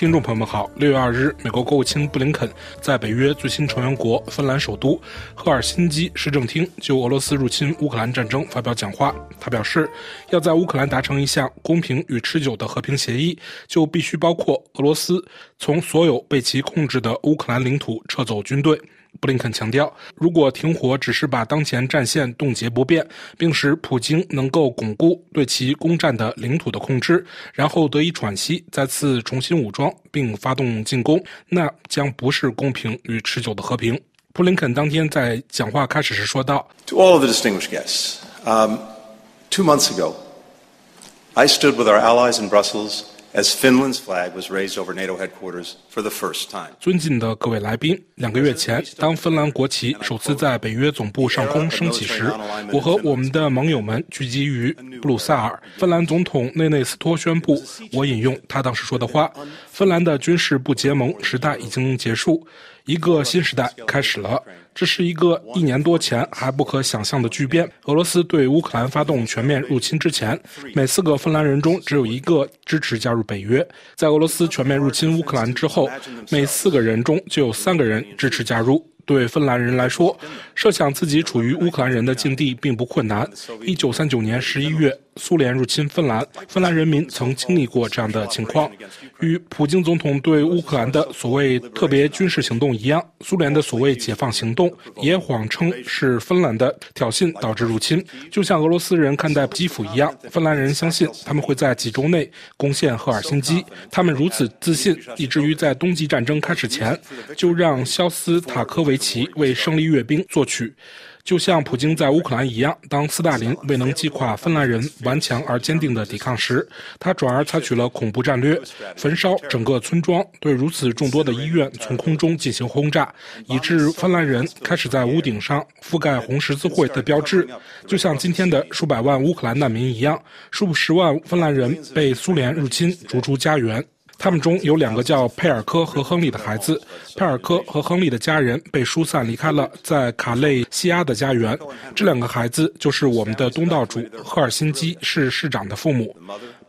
听众朋友们好，六月二日，美国国务卿布林肯在北约最新成员国芬兰首都赫尔辛基市政厅就俄罗斯入侵乌克兰战争发表讲话。他表示，要在乌克兰达成一项公平与持久的和平协议，就必须包括俄罗斯从所有被其控制的乌克兰领土撤走军队。布林肯强调，如果停火只是把当前战线冻结不变，并使普京能够巩固对其攻占的领土的控制，然后得以喘息，再次重新武装并发动进攻，那将不是公平与持久的和平。布林肯当天在讲话开始时说道：“To all of the distinguished guests, um, two months ago, I stood with our allies in Brussels.” As Finland's flag was raised over NATO headquarters for the first time。尊敬的各位来宾，两个月前，当芬兰国旗首次在北约总部上空升起时，我和我们的盟友们聚集于布鲁塞尔。芬兰总统内内斯托宣布，我引用他当时说的话：“芬兰的军事不结盟时代已经结束。”一个新时代开始了，这是一个一年多前还不可想象的巨变。俄罗斯对乌克兰发动全面入侵之前，每四个芬兰人中只有一个支持加入北约；在俄罗斯全面入侵乌克兰之后，每四个人中就有三个人支持加入。对芬兰人来说，设想自己处于乌克兰人的境地并不困难。一九三九年十一月。苏联入侵芬兰，芬兰人民曾经历过这样的情况。与普京总统对乌克兰的所谓特别军事行动一样，苏联的所谓解放行动也谎称是芬兰的挑衅导致入侵。就像俄罗斯人看待基辅一样，芬兰人相信他们会在几周内攻陷赫尔辛基。他们如此自信，以至于在冬季战争开始前就让肖斯塔科维奇为胜利阅兵作曲。就像普京在乌克兰一样，当斯大林未能击垮芬兰人顽强而坚定的抵抗时，他转而采取了恐怖战略，焚烧整个村庄，对如此众多的医院从空中进行轰炸，以致芬兰人开始在屋顶上覆盖红十字会的标志。就像今天的数百万乌克兰难民一样，数十万芬兰人被苏联入侵逐出家园。他们中有两个叫佩尔科和亨利的孩子，佩尔科和亨利的家人被疏散离开了在卡累西亚的家园。这两个孩子就是我们的东道主赫尔辛基市市长的父母。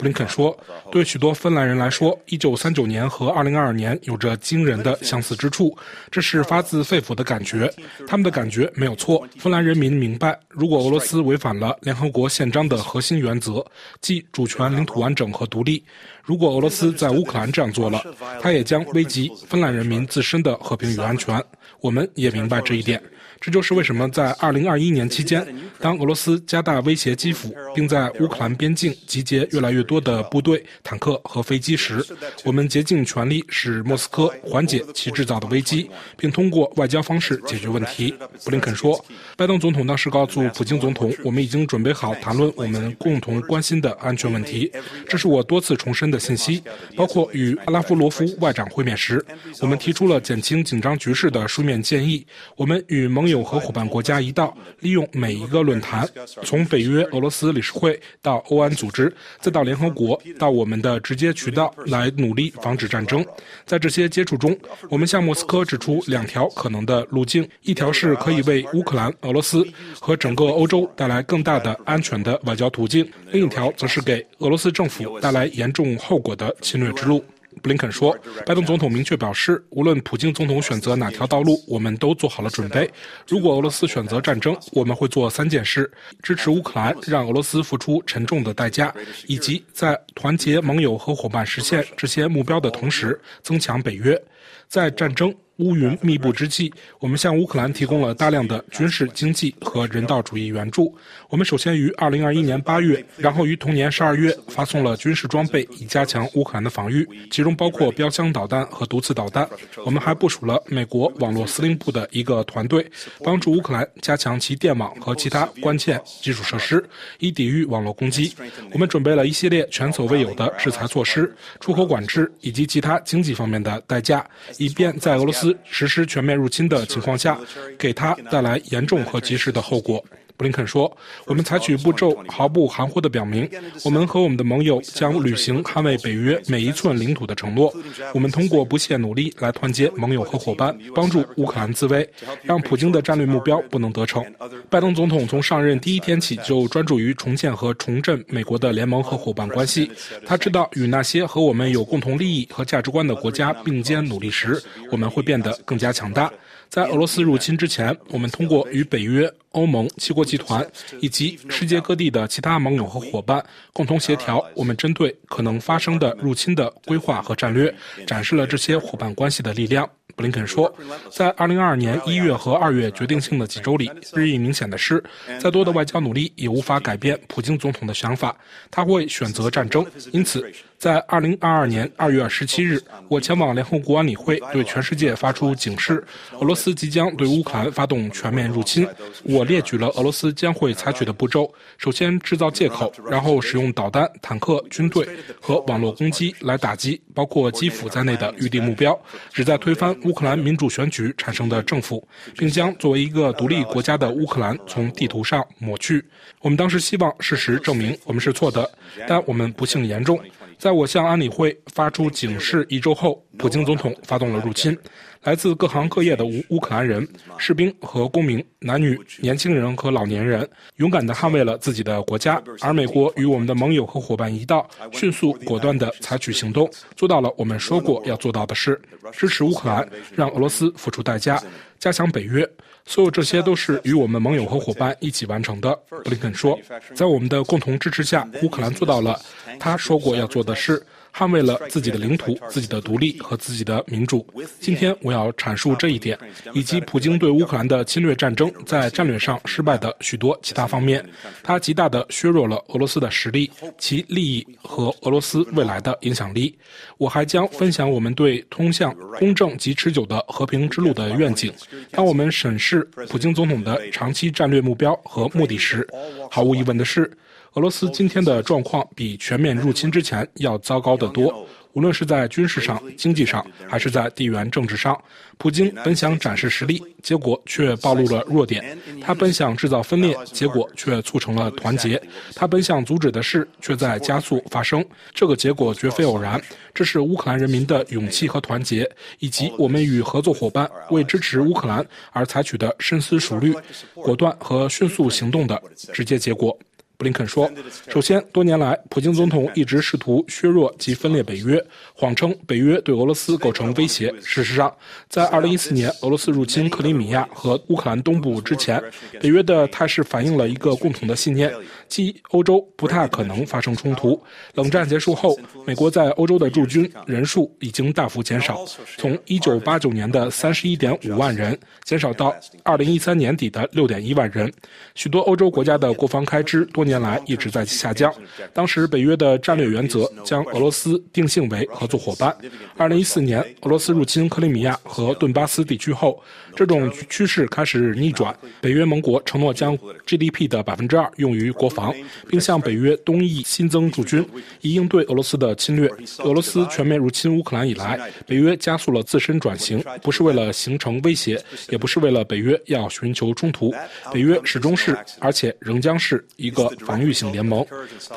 布林肯说：“对许多芬兰人来说，1939年和2022年有着惊人的相似之处，这是发自肺腑的感觉。他们的感觉没有错。芬兰人民明白，如果俄罗斯违反了联合国宪章的核心原则，即主权、领土完整和独立，如果俄罗斯在乌克兰这样做了，它也将危及芬兰人民自身的和平与安全。我们也明白这一点。”这就是为什么在2021年期间，当俄罗斯加大威胁基辅，并在乌克兰边境集结越来越多的部队、坦克和飞机时，我们竭尽全力使莫斯科缓解其制造的危机，并通过外交方式解决问题。布林肯说，拜登总统当时告诉普京总统，我们已经准备好谈论我们共同关心的安全问题。这是我多次重申的信息，包括与阿拉夫罗夫外长会面时，我们提出了减轻紧张局势的书面建议。我们与盟友。友和伙伴国家一道，利用每一个论坛，从北约俄罗斯理事会到欧安组织，再到联合国，到我们的直接渠道，来努力防止战争。在这些接触中，我们向莫斯科指出两条可能的路径：一条是可以为乌克兰、俄罗斯和整个欧洲带来更大的安全的外交途径；另一条则是给俄罗斯政府带来严重后果的侵略之路。布林肯说，拜登总统明确表示，无论普京总统选择哪条道路，我们都做好了准备。如果俄罗斯选择战争，我们会做三件事：支持乌克兰，让俄罗斯付出沉重的代价，以及在团结盟友和伙伴实现这些目标的同时，增强北约。在战争。乌云密布之际，我们向乌克兰提供了大量的军事、经济和人道主义援助。我们首先于2021年8月，然后于同年12月发送了军事装备，以加强乌克兰的防御，其中包括标枪导弹和毒刺导弹。我们还部署了美国网络司令部的一个团队，帮助乌克兰加强其电网和其他关键基础设施，以抵御网络攻击。我们准备了一系列前所未有的制裁措施、出口管制以及其他经济方面的代价，以便在俄罗斯。实施全面入侵的情况下，给他带来严重和及时的后果。布林肯说：“我们采取步骤，毫不含糊地表明，我们和我们的盟友将履行捍卫北约每一寸领土的承诺。我们通过不懈努力来团结盟友和伙伴，帮助乌克兰自卫，让普京的战略目标不能得逞。”拜登总统从上任第一天起就专注于重建和重振美国的联盟和伙伴关系。他知道，与那些和我们有共同利益和价值观的国家并肩努力时，我们会变得更加强大。在俄罗斯入侵之前，我们通过与北约、欧盟、七国集团以及世界各地的其他盟友和伙伴共同协调，我们针对可能发生的入侵的规划和战略，展示了这些伙伴关系的力量。布林肯说，在2022年1月和2月决定性的几周里，日益明显的是，再多的外交努力也无法改变普京总统的想法，他会选择战争。因此，在2022年2月17日，我前往联合国安理会，对全世界发出警示：俄罗斯即将对乌克兰发动全面入侵。我列举了俄罗斯将会采取的步骤：首先制造借口，然后使用导弹、坦克、军队和网络攻击来打击包括基辅在内的预定目标，旨在推翻。乌克兰民主选举产生的政府，并将作为一个独立国家的乌克兰从地图上抹去。我们当时希望事实证明我们是错的，但我们不幸严重。在我向安理会发出警示一周后，普京总统发动了入侵。来自各行各业的乌乌克兰人、士兵和公民，男女、年轻人和老年人，勇敢地捍卫了自己的国家。而美国与我们的盟友和伙伴一道，迅速果断地采取行动，做到了我们说过要做到的事：支持乌克兰，让俄罗斯付出代价，加强北约。所有这些都是与我们盟友和伙伴一起完成的。布林肯说，在我们的共同支持下，乌克兰做到了他说过要做的事。捍卫了自己的领土、自己的独立和自己的民主。今天我要阐述这一点，以及普京对乌克兰的侵略战争在战略上失败的许多其他方面。它极大地削弱了俄罗斯的实力、其利益和俄罗斯未来的影响力。我还将分享我们对通向公正及持久的和平之路的愿景。当我们审视普京总统的长期战略目标和目的时，毫无疑问的是。俄罗斯今天的状况比全面入侵之前要糟糕得多，无论是在军事上、经济上，还是在地缘政治上。普京本想展示实力，结果却暴露了弱点；他本想制造分裂，结果却促成了团结；他本想阻止的事，却在加速发生。这个结果绝非偶然，这是乌克兰人民的勇气和团结，以及我们与合作伙伴为支持乌克兰而采取的深思熟虑、果断和迅速行动的直接结果。布林肯说：“首先，多年来，普京总统一直试图削弱及分裂北约，谎称北约对俄罗斯构成威胁。事实上，在2014年俄罗斯入侵克里米亚和乌克兰东部之前，北约的态势反映了一个共同的信念，即欧洲不太可能发生冲突。冷战结束后，美国在欧洲的驻军人数已经大幅减少，从1989年的31.5万人减少到2013年底的6.1万人。许多欧洲国家的国防开支多年。”年来一直在下降。当时北约的战略原则将俄罗斯定性为合作伙伴。二零一四年俄罗斯入侵克里米亚和顿巴斯地区后，这种趋势开始逆转。北约盟国承诺将 GDP 的百分之二用于国防，并向北约东翼新增驻军，以应对俄罗斯的侵略。俄罗斯全面入侵乌克兰以来，北约加速了自身转型，不是为了形成威胁，也不是为了北约要寻求冲突。北约始终是，而且仍将是一个。防御性联盟，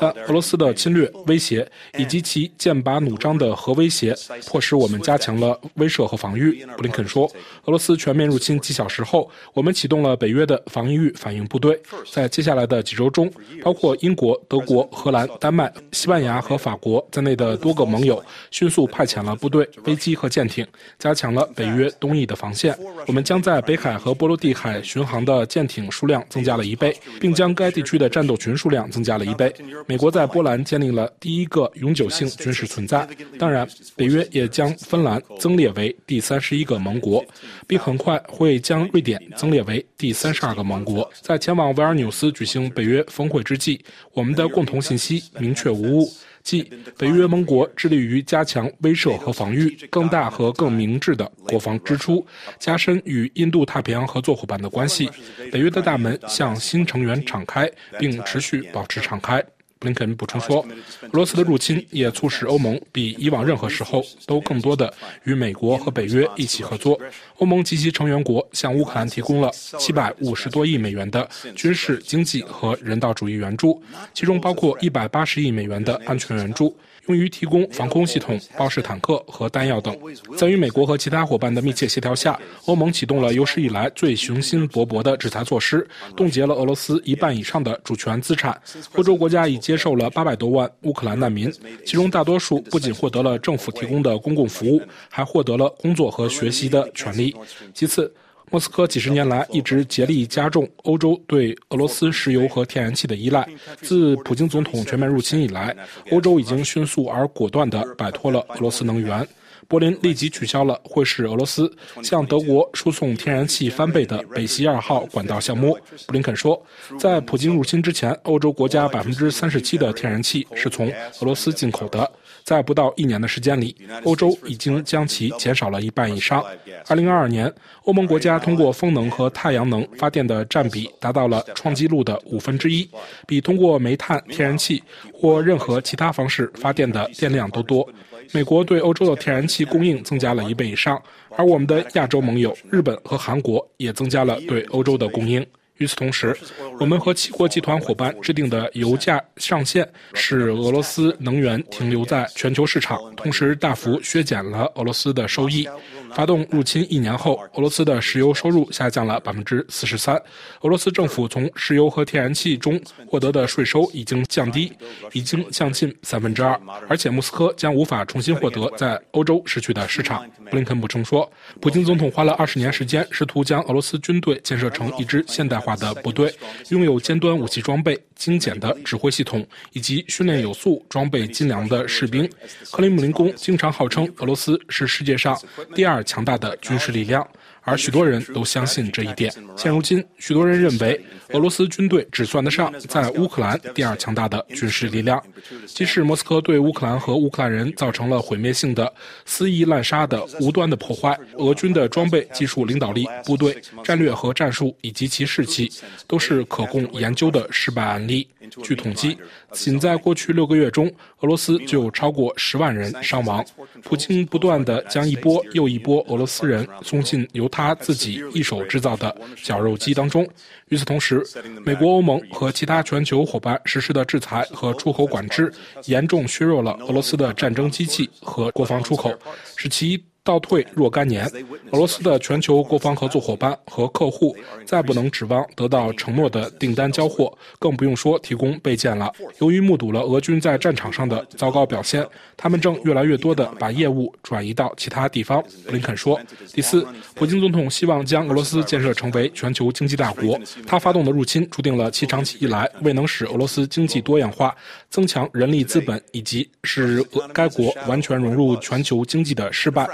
但俄罗斯的侵略威胁以及其剑拔弩张的核威胁，迫使我们加强了威慑和防御。布林肯说：“俄罗斯全面入侵几小时后，我们启动了北约的防御反应部队。在接下来的几周中，包括英国、德国、荷兰、丹麦、西班牙和法国在内的多个盟友迅速派遣了部队、飞机和舰艇，加强了北约东翼的防线。我们将在北海和波罗的海巡航的舰艇数量增加了一倍，并将该地区的战斗群。”数量增加了一倍。美国在波兰建立了第一个永久性军事存在。当然，北约也将芬兰增列为第三十一个盟国，并很快会将瑞典增列为第三十二个盟国。在前往维尔纽斯举行北约峰会之际，我们的共同信息明确无误。即北约盟国致力于加强威慑和防御，更大和更明智的国防支出，加深与印度太平洋合作伙伴的关系。北约的大门向新成员敞开，并持续保持敞开。林肯补充说，俄罗斯的入侵也促使欧盟比以往任何时候都更多的与美国和北约一起合作。欧盟及其成员国向乌克兰提供了七百五十多亿美元的军事、经济和人道主义援助，其中包括一百八十亿美元的安全援助。用于提供防空系统、豹式坦克和弹药等。在与美国和其他伙伴的密切协调下，欧盟启动了有史以来最雄心勃勃的制裁措施，冻结了俄罗斯一半以上的主权资产。欧洲国家已接受了八百多万乌克兰难民，其中大多数不仅获得了政府提供的公共服务，还获得了工作和学习的权利。其次，莫斯科几十年来一直竭力加重欧洲对俄罗斯石油和天然气的依赖。自普京总统全面入侵以来，欧洲已经迅速而果断地摆脱了俄罗斯能源。柏林立即取消了会使俄罗斯向德国输送天然气翻倍的北溪二号管道项目。布林肯说，在普京入侵之前，欧洲国家百分之三十七的天然气是从俄罗斯进口的。在不到一年的时间里，欧洲已经将其减少了一半以上。二零二二年，欧盟国家通过风能和太阳能发电的占比达到了创纪录的五分之一，比通过煤炭、天然气或任何其他方式发电的电量都多。美国对欧洲的天然气供应增加了一倍以上，而我们的亚洲盟友日本和韩国也增加了对欧洲的供应。与此同时，我们和七国集团伙伴制定的油价上限，使俄罗斯能源停留在全球市场，同时大幅削减了俄罗斯的收益。发动入侵一年后，俄罗斯的石油收入下降了百分之四十三。俄罗斯政府从石油和天然气中获得的税收已经降低，已经降近三分之二。而且莫斯科将无法重新获得在欧洲失去的市场。布林肯补充说，普京总统花了二十年时间，试图将俄罗斯军队建设成一支现代化的部队，拥有尖端武器装备、精简的指挥系统以及训练有素、装备精良的士兵。克里姆林宫经常号称俄罗斯是世界上第二。强大的军事力量，而许多人都相信这一点。现如今，许多人认为俄罗斯军队只算得上在乌克兰第二强大的军事力量。即使莫斯科对乌克兰和乌克兰人造成了毁灭性的、肆意滥杀的无端的破坏，俄军的装备、技术、领导力、部队战略和战术以及其士气，都是可供研究的失败案例。据统计，仅在过去六个月中，俄罗斯就有超过十万人伤亡。普京不断地将一波又一波俄罗斯人送进由他自己一手制造的绞肉机当中。与此同时，美国、欧盟和其他全球伙伴实施的制裁和出口管制，严重削弱了俄罗斯的战争机器和国防出口，使其。倒退若干年，俄罗斯的全球国防合作伙伴和客户再不能指望得到承诺的订单交货，更不用说提供备件了。由于目睹了俄军在战场上的糟糕表现，他们正越来越多地把业务转移到其他地方。布林肯说：“第四，普京总统希望将俄罗斯建设成为全球经济大国，他发动的入侵注定了其长期以来未能使俄罗斯经济多样化、增强人力资本以及使该国完全融入全球经济的失败。”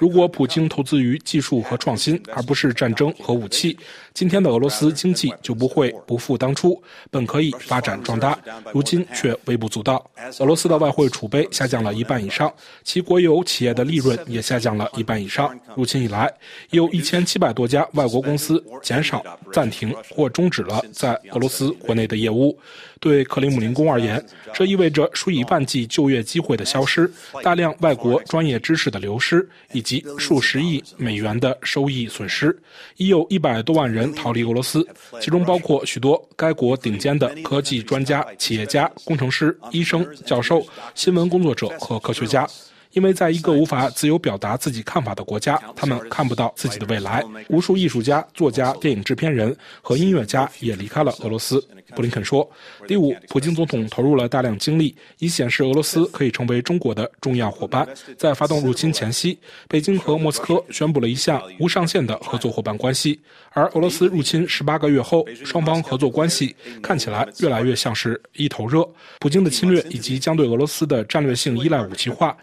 如果普京投资于技术和创新，而不是战争和武器，今天的俄罗斯经济就不会不复当初，本可以发展壮大，如今却微不足道。俄罗斯的外汇储备下降了一半以上，其国有企业的利润也下降了一半以上。入侵以来，有一千七百多家外国公司减少、暂停或终止了在俄罗斯国内的业务。对克里姆林宫而言，这意味着数以万计就业机会的消失，大量外国专业知识的流失，以及数十亿美元的收益损失。已有一百多万人逃离俄罗斯，其中包括许多该国顶尖的科技专家、企业家、工程师、医生、教授、新闻工作者和科学家。因为在一个无法自由表达自己看法的国家，他们看不到自己的未来。无数艺术家、作家、电影制片人和音乐家也离开了俄罗斯。布林肯说：“第五，普京总统投入了大量精力，以显示俄罗斯可以成为中国的重要伙伴。在发动入侵前夕，北京和莫斯科宣布了一项无上限的合作伙伴关系。而俄罗斯入侵十八个月后，双方合作关系看起来越来越像是一头热。普京的侵略以及将对俄罗斯的战略性依赖武器化。”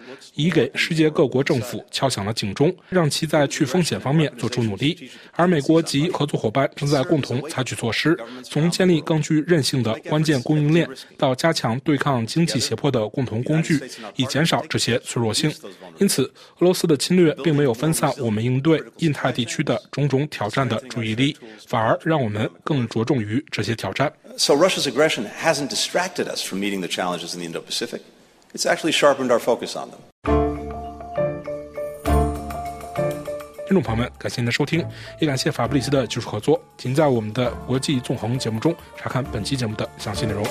已给世界各国政府敲响了警钟，让其在去风险方面做出努力。而美国及合作伙伴正在共同采取措施，从建立更具韧性的关键供应链，到加强对抗经济胁迫的共同工具，以减少这些脆弱性。因此，俄罗斯的侵略并没有分散我们应对印太地区的种种挑战的注意力，反而让我们更着重于这些挑战。So Russia's aggression hasn't distracted us from meeting the challenges in the Indo-Pacific. It's actually sharpened our focus on them. 听众朋友们，感谢您的收听，也感谢法布里斯的技术合作。请在我们的国际纵横节目中查看本期节目的详细内容。